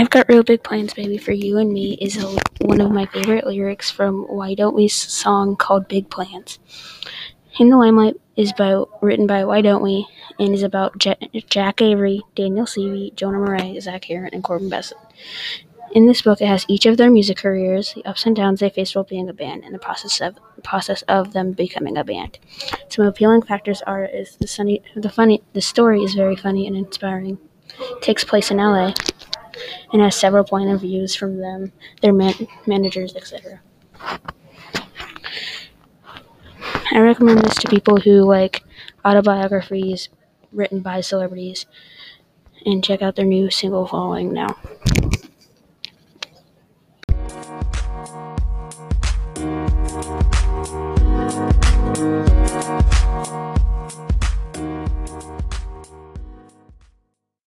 I've got real big plans, baby, for you and me is a, one of my favorite lyrics from Why Don't We's song called Big Plans. In the Limelight is about written by Why Don't We and is about J- Jack Avery, Daniel Seavey, Jonah Marais, Zach Herron, and Corbyn Besson. In this book, it has each of their music careers, the ups and downs they faced while being a band, and the process of process of them becoming a band. Some appealing factors are is the sunny, the funny, the story is very funny and inspiring. It takes place in LA and has several point of views from them, their man- managers, etc. I recommend this to people who like autobiographies written by celebrities and check out their new single following now.